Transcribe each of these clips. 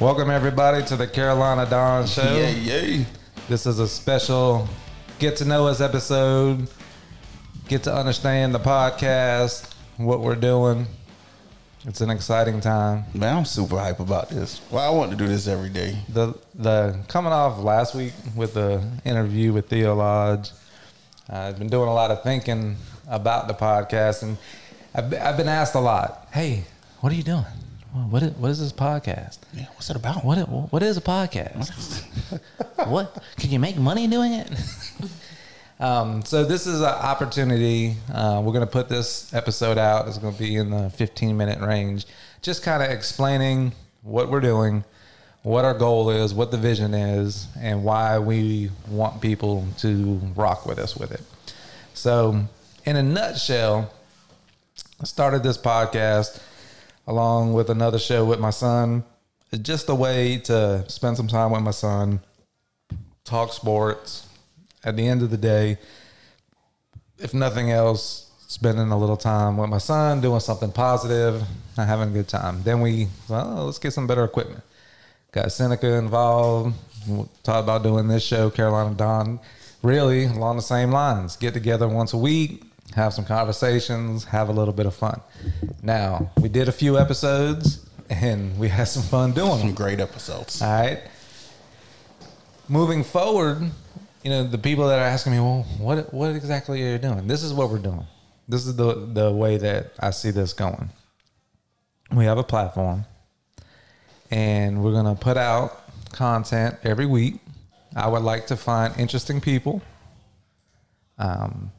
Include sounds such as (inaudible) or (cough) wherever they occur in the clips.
Welcome everybody to the Carolina Dawn Show. Yay, yay. This is a special get to know us episode. Get to understand the podcast, what we're doing. It's an exciting time. Man, I'm super hype about this. Well, I want to do this every day. The the coming off last week with the interview with Theo Lodge, I've been doing a lot of thinking about the podcast, and I've, I've been asked a lot. Hey, what are you doing? What is, what is this podcast? Yeah, what's it about? What what is a podcast? (laughs) what can you make money doing it? (laughs) um, so this is an opportunity. Uh, we're going to put this episode out. It's going to be in the 15 minute range, just kind of explaining what we're doing, what our goal is, what the vision is, and why we want people to rock with us with it. So, in a nutshell, I started this podcast along with another show with my son. It's just a way to spend some time with my son, talk sports. At the end of the day, if nothing else, spending a little time with my son, doing something positive, having a good time. Then we, well, let's get some better equipment. Got Seneca involved. Talk about doing this show, Carolina Dawn, really along the same lines. Get together once a week, have some conversations, have a little bit of fun. Now, we did a few episodes and we had some fun doing Some them. great episodes. All right. Moving forward, you know, the people that are asking me, well, what what exactly are you doing? This is what we're doing. This is the the way that I see this going. We have a platform and we're gonna put out content every week. I would like to find interesting people, um,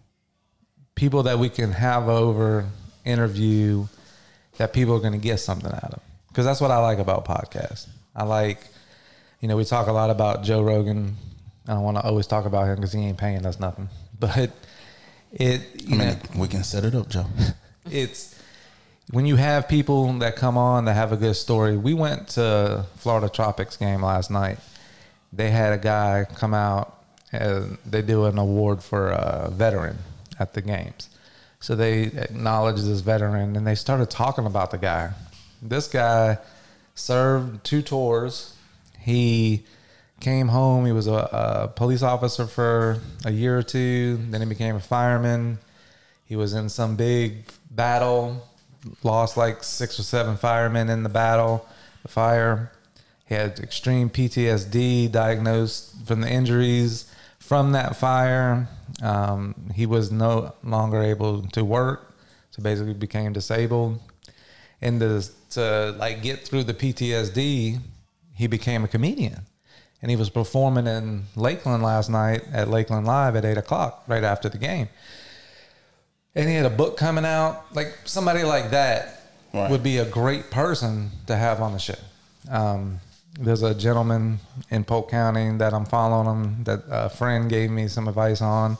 people that we can have over, interview, that people are going to get something out of. Because that's what I like about podcasts. I like, you know, we talk a lot about Joe Rogan. I don't want to always talk about him because he ain't paying us nothing. (laughs) But it, you I mean, know, we can set it up, Joe. (laughs) it's when you have people that come on that have a good story. We went to Florida Tropics game last night. They had a guy come out and they do an award for a veteran at the games. So they acknowledged this veteran and they started talking about the guy. This guy served two tours. He came home. He was a, a police officer for a year or two. Then he became a fireman. He was in some big battle, lost like six or seven firemen in the battle, the fire. He had extreme PTSD diagnosed from the injuries from that fire. Um, he was no longer able to work, so basically became disabled. And to, to like get through the PTSD, he became a comedian and he was performing in Lakeland last night at Lakeland Live at eight o'clock, right after the game. And he had a book coming out. Like somebody like that Right. would be a great person to have on the show. Um, there's a gentleman in Polk County that I'm following him that a friend gave me some advice on.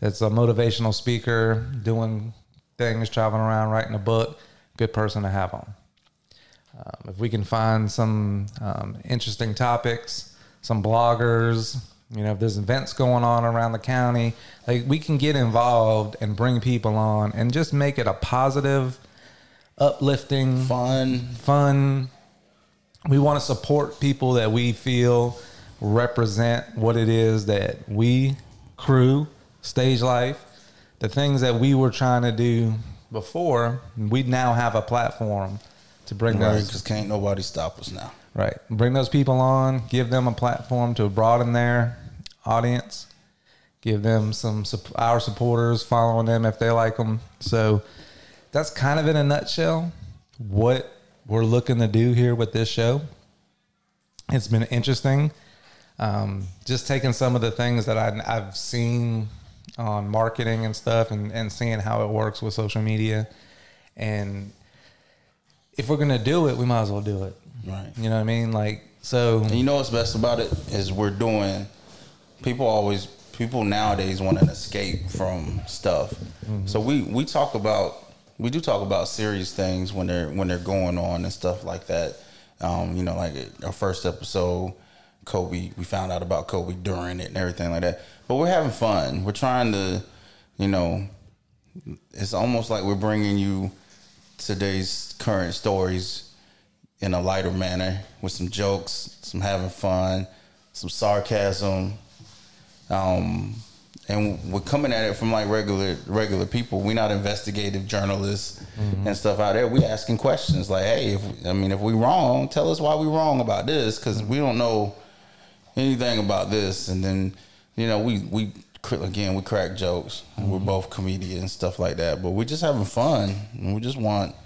That's a motivational speaker, doing things, traveling around, writing a book. Good person to have on. Um, if we can find some um, interesting topics, some bloggers, you know, if there's events going on around the county, like we can get involved and bring people on and just make it a positive, uplifting, Fun. fun. We want to support people that we feel represent what it is that we crew, stage life, the things that we were trying to do before. We now have a platform to bring Right, those because can't nobody stop us now. Right. Bring those people on, give them a platform to broaden their audience, give them some our supporters following them if they like them. So that's kind of in a nutshell what we're looking to do here with this show. It's been interesting. Um, just taking some of the things that I, I've seen on marketing and stuff and, and seeing how it works with social media. And if we're going to do it, we might as well do it. Right. You know what I mean? Like, so And you know what's best about it is we're doing. People always people nowadays want an escape from stuff. So we we talk about we do talk about serious things when they're when they're going on and stuff like that. Um, you know, like our first episode, Kobe. We found out about Kobe during it and everything like that. But we're having fun. We're trying to, you know, it's almost like we're bringing you today's current stories in a lighter manner with some jokes, some having fun, some sarcasm. Um, and we're coming at it from like regular regular people. We're not investigative journalists mm-hmm. and stuff out there. We asking questions like, "Hey, if I mean, if we wrong, tell us why we wrong about this because we don't know anything about this." And then, you know, we we again we crack jokes. Mm-hmm. We're both comedians and stuff like that, but we're just having fun. And we just want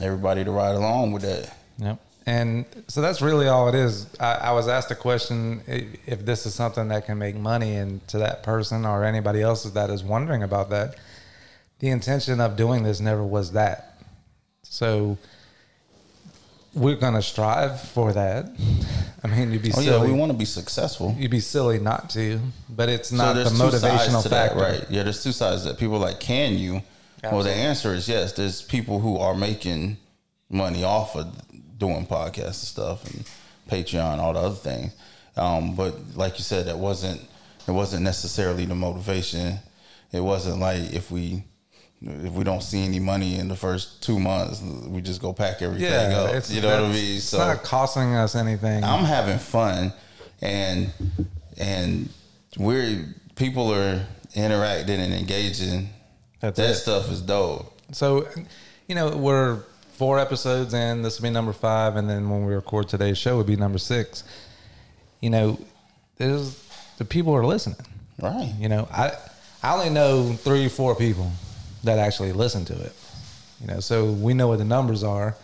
everybody to ride along with that. Yep. And so that's really all it is. I, I, was asked a question if this is something that can make money, and to that person or anybody else that is wondering about that, the intention of doing this never was that. So we're gonna strive for that. (laughs) I mean, you'd be oh, silly. Yeah, we want to be successful. You'd be silly not to, but it's not so the motivational factor, that, right? Yeah, there's two sides that people like. Can you? Absolutely. Well, the answer is yes. There's people who are making money off of doing podcasts and stuff and Patreon, all the other things. Um, but like you said, that wasn't it wasn't necessarily the motivation. It wasn't like if we if we don't see any money in the first two months, we just go pack everything yeah, up. You know what I mean? So it's not costing us anything. I'm having fun, and and we're people are interacting and engaging. That's that it. stuff is dope. So, you know, we're four episodes in. This will be number five, and then when we record today's show, would be number six. You know, there's the people are listening. Right. You know, I I only know three or four people that actually listen to it. You know, so we know what the numbers are.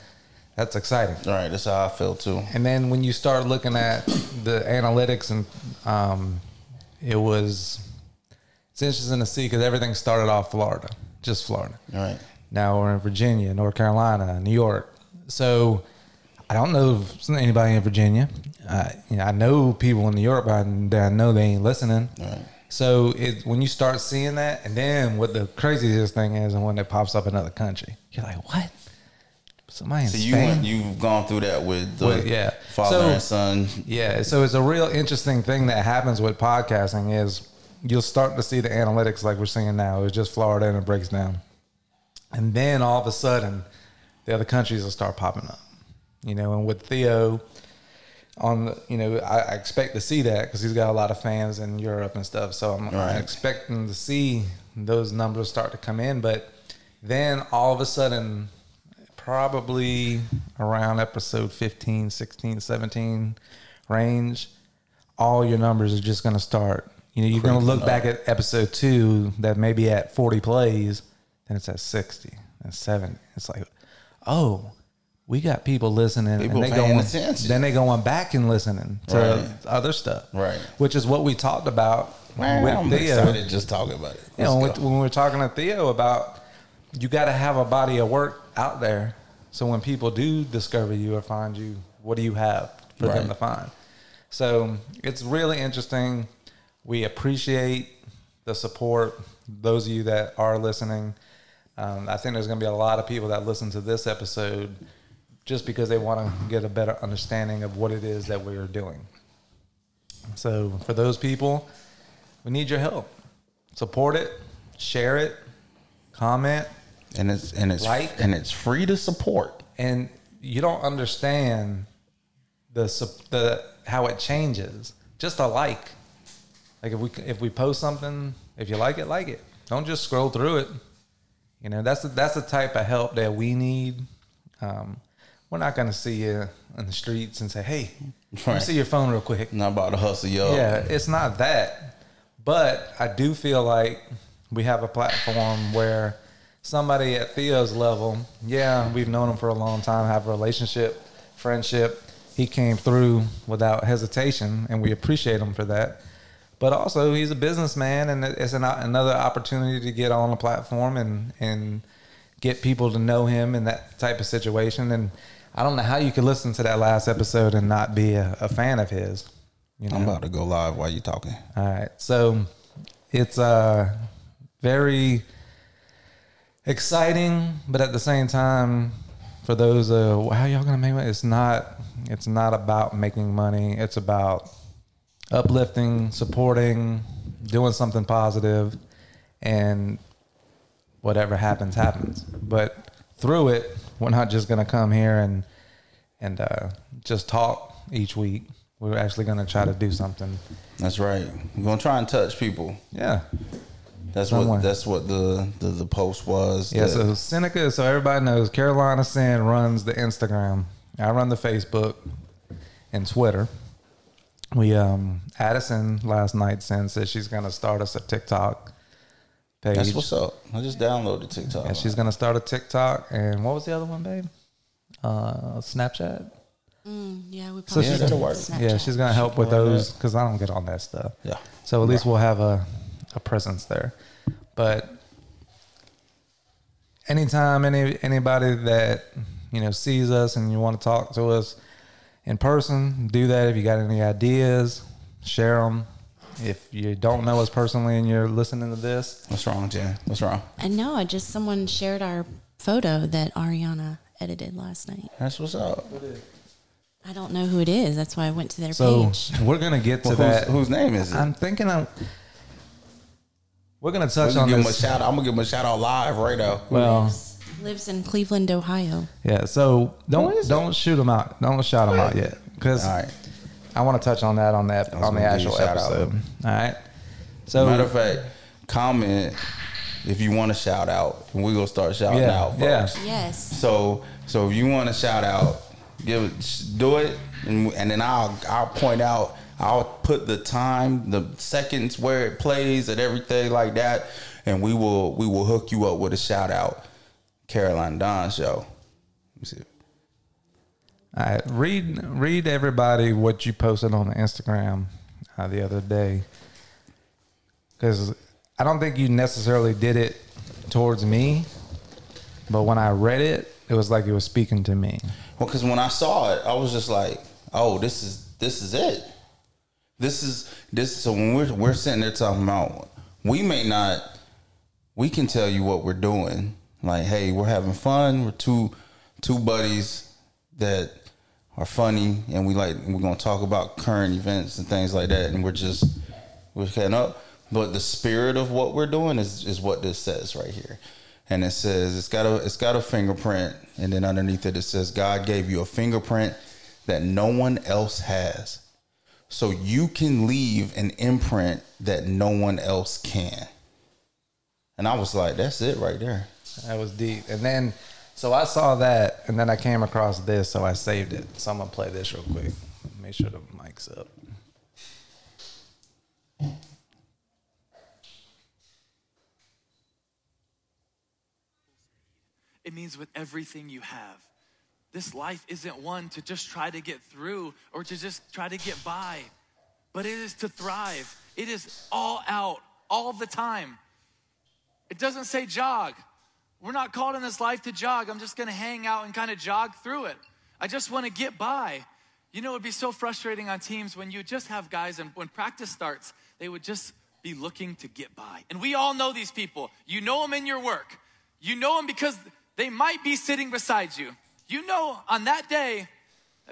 That's exciting. All right, that's how I feel too. And then when you start looking at the analytics, and um, it was it's interesting to see because everything started off Florida, just Florida. All right. Now we're in Virginia, North Carolina, New York. So I don't know if anybody in Virginia. Uh, you know, I know people in New York, but I, know they ain't listening. Right. So it, when you start seeing that, and then what the craziest thing is, and when it pops up in another country, you're like, what? Somebody in so you Spain? you've gone through that with the with, yeah. father so, and son. Yeah, so it's a real interesting thing that happens with podcasting is you'll start to see the analytics like we're seeing now. It's just Florida and it breaks down. And then all of a sudden, the other countries will start popping up. You know, and with Theo, on you know, I, I expect to see that because he's got a lot of fans in Europe and stuff. So I'm, right. I'm expecting to see those numbers start to come in. But then all of a sudden, probably around episode 15, 16, 17 range, all your numbers are just going to start. You know, you're going to look back at episode two that may be at 40 plays then it's at 60 and 70. It's like, oh, we got people listening people and they going attention. then they going back and listening to right. other stuff. Right. Which is what we talked about Man, with I'm Theo. excited just talking about it. you know, when, when we were talking to Theo about you got to have a body of work out there. So when people do discover you or find you, what do you have for right. them to find? So it's really interesting. We appreciate the support. Those of you that are listening, um, I think there's going to be a lot of people that listen to this episode just because they want to get a better understanding of what it is that we are doing. So for those people, we need your help. Support it, share it, comment, and it's and it's like, and it's free to support. And you don't understand the the how it changes. Just a like. Like if we if we post something, if you like it, like it. Don't just scroll through it. You know, that's the, that's the type of help that we need. Um, we're not going to see you in the streets and say, "Hey, right. let me see your phone real quick." Not about to hustle you. Yeah, it's not that. But I do feel like we have a platform where somebody at Theo's level, yeah, we've known him for a long time, have a relationship, friendship. He came through without hesitation, and we appreciate him for that but also he's a businessman, and it's an, another opportunity to get on a platform and and get people to know him in that type of situation. And I don't know how you could listen to that last episode and not be a, a fan of his. You know? I'm about to go live while you're talking. All right, so it's uh very exciting, but at the same time, for those uh, how y'all gonna make money? It's not. It's not about making money. It's about uplifting, supporting, doing something positive, and whatever happens, happens. But through it, we're not just going to come here and and uh, just talk each week. We're actually going to try to do something. That's right. We're gonna try and touch people. Yeah. That's Somewhere. what that's what the the, the post was. Yeah, that- so Seneca, so everybody knows Carolina Sin runs the Instagram. I run the Facebook and Twitter. We um Addison last night Sin said she's gonna start us a TikTok page. that's what's up. I just downloaded TikTok. and she's gonna start a TikTok and what was the other one, babe? Uh Snapchat. Mm, yeah, we So probably she's should that'll work. Yeah, she's gonna help with those because I don't get on that stuff. yeah. So at least we'll have a, a presence there. But anytime any anybody that you know sees us and you want to talk to us in person, do that. If you got any ideas, share them. If you don't know us personally and you're listening to this, What's wrong, Jen? What's wrong? And no, I just someone shared our photo that Ariana edited last night. That's what's up. I don't know who it is. That's why I went to their so page. we're gonna get to Well, that. whose, whose name is it? I'm thinking I'm. We're gonna I'm touch gonna on give him a this. shout out. I'm gonna give him a shout out live right now. Well, lives, lives in Cleveland, Ohio. yeah. So don't don't shoot them out. Don't shout them out yet because All right. I want to touch on that on that was on the gonna give you actual a shout out. episode. All right. So Matter of fact, comment if you want to shout out, and we gonna start shouting Yeah, out, folks. yeah. Yes. So so if you want to shout out, give it, do it, and, and then I'll I'll point out. I'll put the time, the seconds where it plays, and everything like that, and we will we will hook you up with a shout out. Caroline Don show. Let me see. all right, read read everybody what you posted on Instagram uh, the other day because I don't think you necessarily did it towards me, but when I read it, it was like it was speaking to me. Well, because when I saw it, I was just like, "Oh, this is this is it. This is this." So when we're we're sitting there talking about, we may not, we can tell you what we're doing. Like, hey, we're having fun. We're two two buddies that are funny, and we like we're gonna talk about current events and things like that, and we're just we're getting up. But the spirit of what we're doing is is what this says right here. And it says it's got a it's got a fingerprint, and then underneath it it says God gave you a fingerprint that no one else has. So you can leave an imprint that no one else can. And I was like, that's it right there. That was deep. And then, so I saw that, and then I came across this, so I saved it. So I'm gonna play this real quick. Make sure the mic's up. It means with everything you have. This life isn't one to just try to get through or to just try to get by, but it is to thrive. It is all out, all the time. It doesn't say jog. We're not called in this life to jog. I'm just gonna hang out and kind of jog through it. I just wanna get by. You know, it'd be so frustrating on teams when you just have guys and when practice starts, they would just be looking to get by. And we all know these people. You know them in your work. You know them because they might be sitting beside you. You know on that day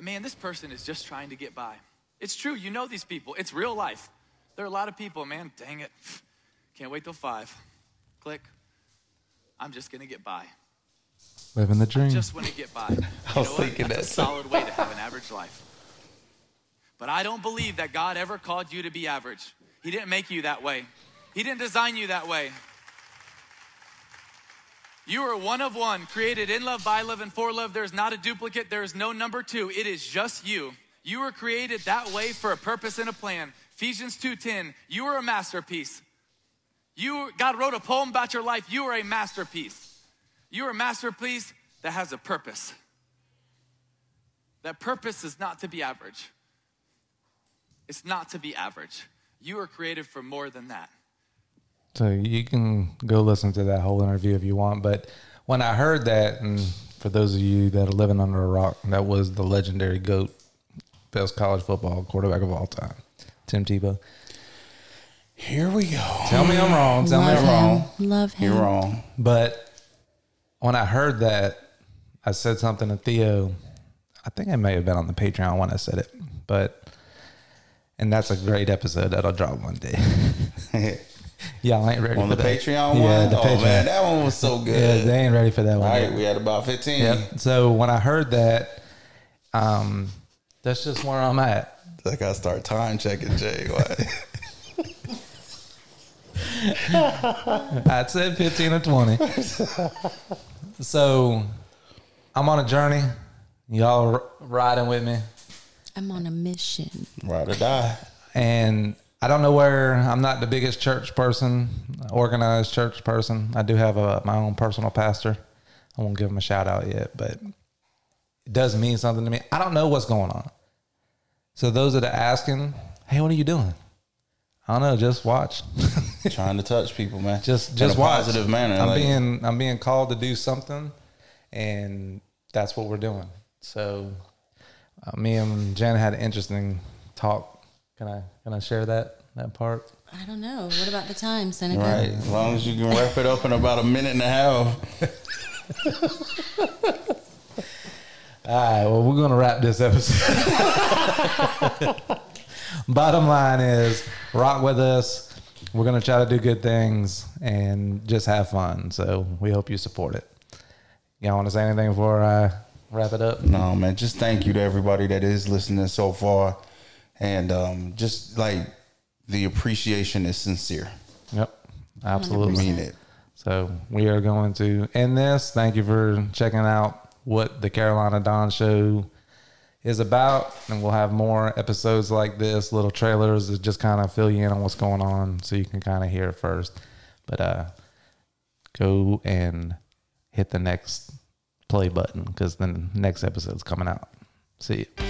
man, this person is just trying to get by. It's true. You know these people. It's real life. There are a lot of people, man, dang it. Can't wait till five. Click. I'm just going to get by. Living the dream. I just want to get by. (laughs) I was know what? thinking That's a solid way to have an average life. But I don't believe that God ever called you to be average. He didn't make you that way. He didn't design you that way. You are one of one, created in love, by love, and for love. There's not a duplicate. There is no number two. It is just you. You were created that way for a purpose and a plan. Ephesians 2:10. You are a masterpiece. You God wrote a poem about your life. You are a masterpiece. You are a masterpiece that has a purpose. That purpose is not to be average. It's not to be average. You are created for more than that. So you can go listen to that whole interview if you want. But when I heard that, and for those of you that are living under a rock, that was the legendary GOAT, best college football quarterback of all time, Tim Tebow. Here we go. Tell me I'm wrong. Tell me I'm him. wrong. Love him. You're wrong. But when I heard that, I said something to Theo. I think I may have been on the Patreon when I said it, but and that's a great episode that'll drop one day. (laughs) Y'all ain't ready On for the that. Patreon Yeah, one? the oh Patreon. man, that one was so (laughs) good. Yeah, they ain't ready for that one. All yet. we had about 15. Yep. So when I heard that, um, that's just where I'm at. Like I gotta start time checking Jay. (laughs) (laughs) Why? I'd said 15 or 20. (laughs) so I'm on a journey. Y'all r- riding with me. I'm on a mission. Ride or die. And I don't know where I'm not the biggest church person, organized church person. I do have a, my own personal pastor. I won't give him a shout out yet, but it does mean something to me. I don't know what's going on. So those that are asking, hey, what are you doing? I don't know. Just watch. (laughs) Trying to touch people, man. just in just a watch. positive manner. I'm like, being I'm being called to do something, and that's what we're doing. So, uh, me and Jen had an interesting talk. Can I can I share that that part? I don't know. What about the time, Seneca? right. As long as you can wrap it up in about a minute and a half. (laughs) All right. Well, we're gonna wrap this episode. (laughs) Bottom line is, rock with us. We're gonna try to do good things and just have fun. So we hope you support it. Y'all want to say anything before I wrap it up? No, man. Just thank you to everybody that is listening so far, and um, just like the appreciation is sincere. Yep. Absolutely. I mean it. So we are going to end this. Thank you for checking out what the Carolina Don Show is about, and we'll have more episodes like this, little trailers that just kind of fill you in on what's going on, so you can kind of hear it first. But uh, go and hit the next play button because the next episode's coming out. See you.